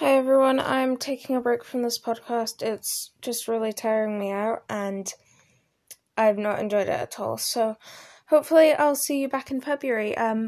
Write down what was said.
Hi everyone, I'm taking a break from this podcast. It's just really tiring me out and I've not enjoyed it at all. So hopefully I'll see you back in February. Um